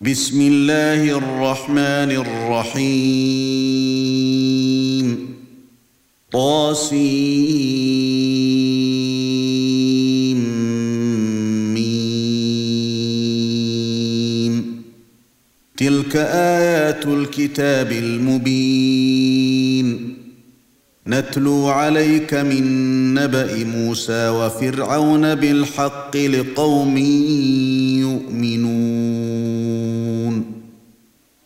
بسم الله الرحمن الرحيم. طاسيم. ميم. تلك آيات الكتاب المبين. نتلو عليك من نبأ موسى وفرعون بالحق لقوم يؤمنون.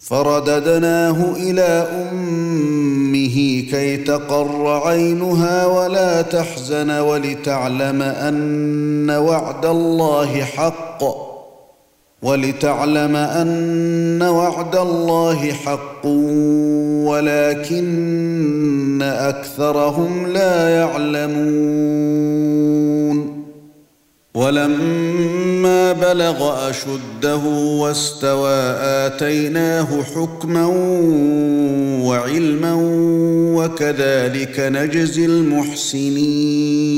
فرددناه إلى أمه كي تقر عينها ولا تحزن ولتعلم أن وعد الله حق. ولتعلم أن وعد الله حق ولكن أكثرهم لا يعلمون. ولما بلغ أشده واستوى آتيناه حكما وعلما وكذلك نجزي المحسنين.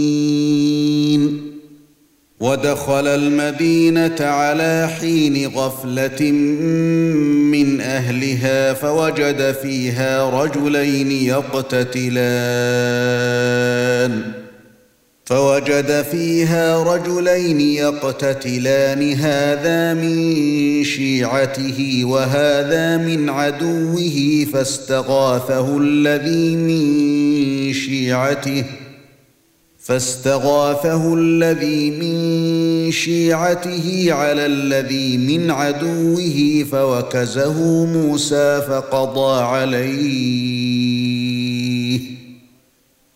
ودخل المدينة على حين غفلة من أهلها فوجد فيها رجلين يقتتلان. فوجد فيها رجلين يقتتلان هذا من شيعته وهذا من عدوه فاستغاثه الذي من شيعته فاستغاثه الذي من شيعته على الذي من عدوه فوكزه موسى فقضى عليه.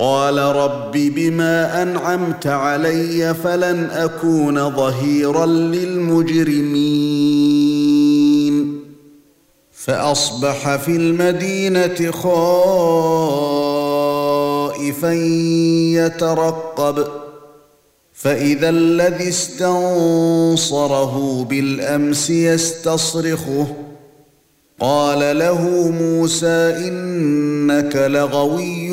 قال رب بما أنعمت علي فلن أكون ظهيرا للمجرمين. فأصبح في المدينة خائفا يترقب. فإذا الذي استنصره بالأمس يستصرخه. قال له موسى إنك لغوي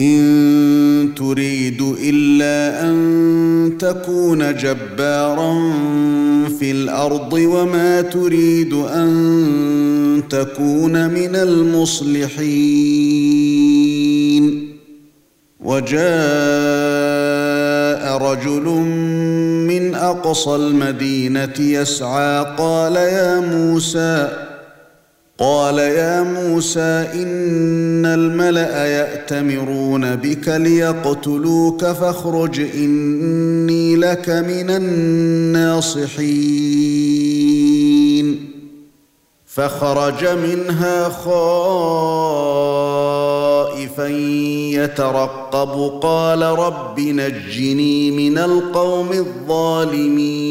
إن تريد إلا أن تكون جبارا في الأرض وما تريد أن تكون من المصلحين. وجاء رجل من أقصى المدينة يسعى قال يا موسى قال يا موسى إن الملأ يأتمرون بك ليقتلوك فاخرج إني لك من الناصحين. فخرج منها خائفا يترقب قال رب نجني من القوم الظالمين.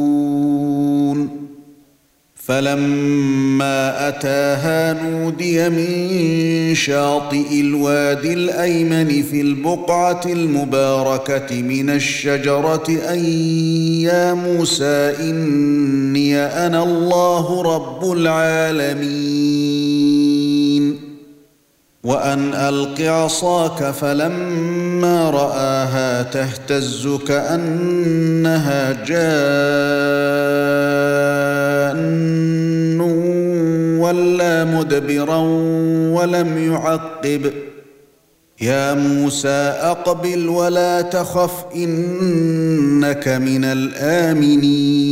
فلما أتاها نودي من شاطئ الوادي الأيمن في البقعة المباركة من الشجرة ان يا موسى إني أنا الله رب العالمين. وأن ألق عصاك فلما رآها تهتز كأنها جان ولا مدبرا ولم يعقب. يا موسى أقبل ولا تخف إنك من الآمنين.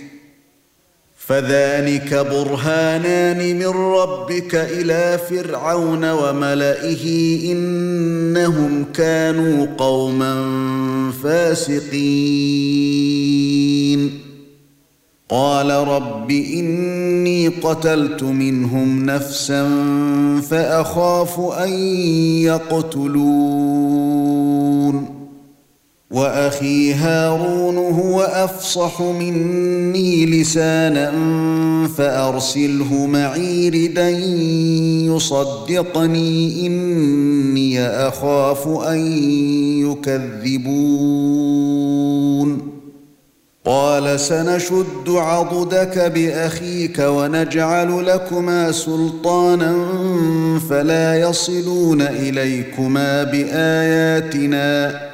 فذلك برهانان من ربك إلى فرعون وملئه إنهم كانوا قوما فاسقين. قال رب إني قتلت منهم نفسا فأخاف أن يقتلون. وأخي هارون هو أفصح مني لسانا فأرسله معي ردا يصدقني إني أخاف أن يكذبون. قال سنشد عضدك بأخيك ونجعل لكما سلطانا فلا يصلون إليكما بآياتنا.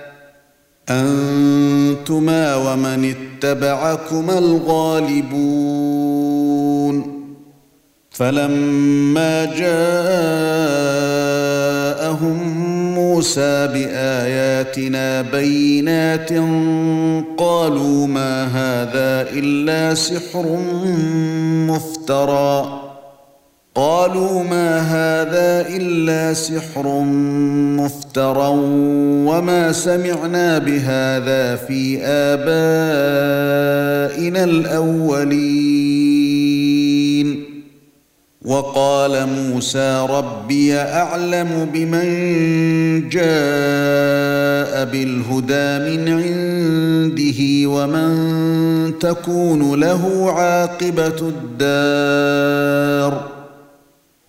أنتما ومن اتبعكما الغالبون. فلما جاءهم موسى بآياتنا بينات قالوا ما هذا إلا سحر مفترى. قالوا ما هذا إلا سحر مفترى وما سمعنا بهذا في آبائنا الأولين. وقال موسى ربي أعلم بمن جاء بالهدى من عنده ومن تكون له عاقبة الدار.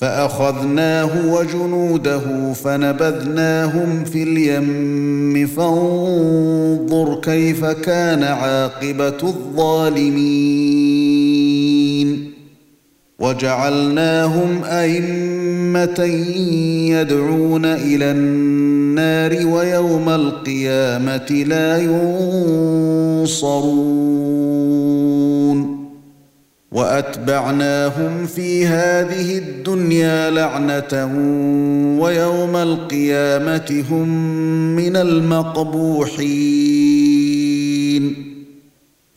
فأخذناه وجنوده فنبذناهم في اليم فانظر كيف كان عاقبة الظالمين. وجعلناهم أئمة يدعون إلى النار ويوم القيامة لا ينصرون. وأتبعناهم في هذه الدنيا لعنة ويوم القيامة هم من المقبوحين.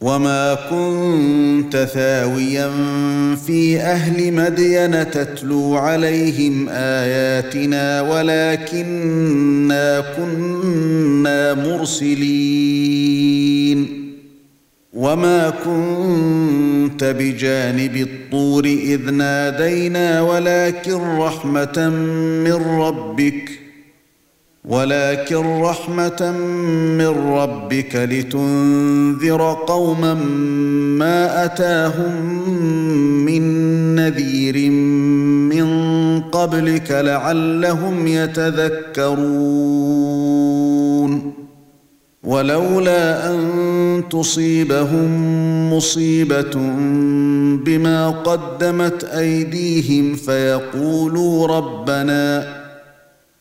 وما كنت ثاويا في أهل مدين تتلو عليهم اياتنا ولكننا كنا مرسلين وما كنت بجانب الطور اذ نادينا ولكن رحمه من ربك ولكن رحمة من ربك لتنذر قوما ما أتاهم من نذير من قبلك لعلهم يتذكرون. ولولا أن تصيبهم مصيبة بما قدمت أيديهم فيقولوا ربنا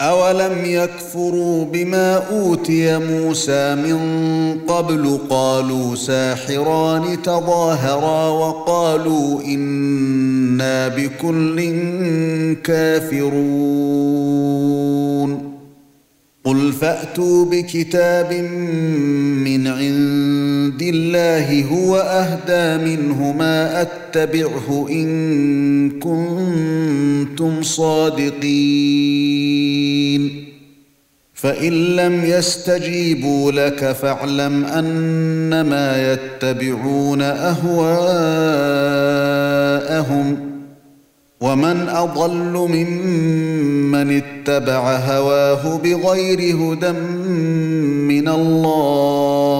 اولم يكفروا بما اوتي موسى من قبل قالوا ساحران تظاهرا وقالوا أنا بكل كافرون قل فاتوا بكتاب من عند الله هو أهدى منه ما أتبعه إن كنتم صادقين. فإن لم يستجيبوا لك فاعلم أنما يتبعون أهواءهم. ومن أضل ممن اتبع هواه بغير هدى من الله.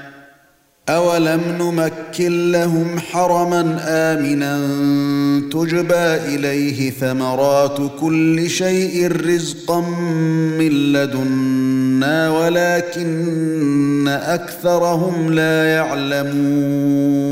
اولم نمكن لهم حرما امنا تجبى اليه ثمرات كل شيء رزقا من لدنا ولكن اكثرهم لا يعلمون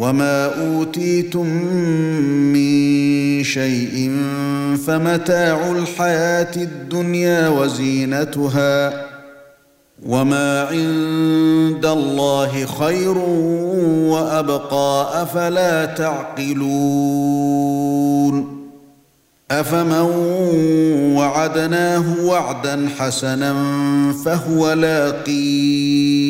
وما اوتيتم من شيء فمتاع الحياة الدنيا وزينتها وما عند الله خير وابقى افلا تعقلون افمن وعدناه وعدا حسنا فهو لاقيه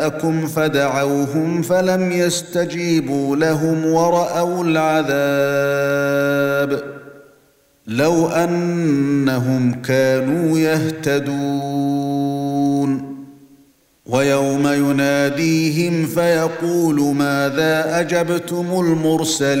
شركاءكم فدعوهم فلم يستجيبوا لهم ورأوا العذاب لو أنهم كانوا يهتدون ويوم يناديهم فيقول ماذا أجبتم المرسلين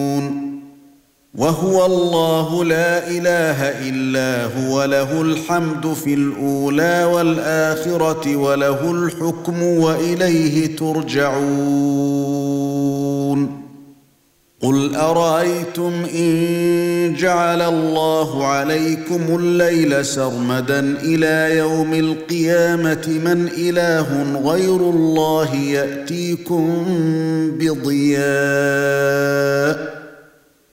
وهو الله لا إله إلا هو له الحمد في الأولى والآخرة وله الحكم وإليه ترجعون. قل أرأيتم إن جعل الله عليكم الليل سرمدا إلى يوم القيامة من إله غير الله يأتيكم بضياء؟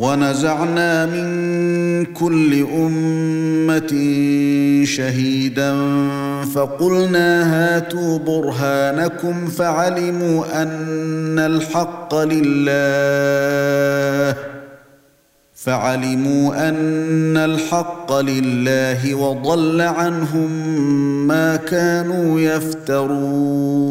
ونزعنا من كل أمة شهيدا فقلنا هاتوا برهانكم فعلموا أن الحق لله فعلموا أن الحق لله وضل عنهم ما كانوا يفترون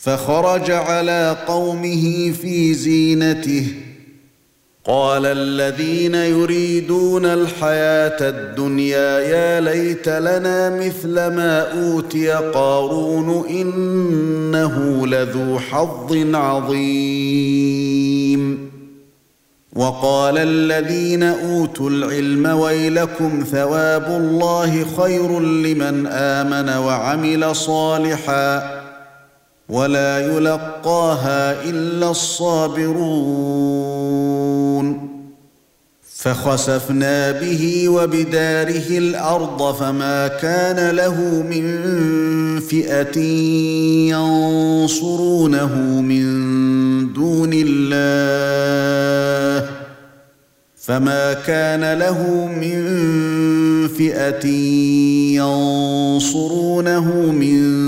فخرج على قومه في زينته. قال الذين يريدون الحياة الدنيا يا ليت لنا مثل ما أوتي قارون إنه لذو حظ عظيم. وقال الذين أوتوا العلم ويلكم ثواب الله خير لمن آمن وعمل صالحا. ولا يلقاها إلا الصابرون. فخسفنا به وبداره الأرض فما كان له من فئة ينصرونه من دون الله. فما كان له من فئة ينصرونه من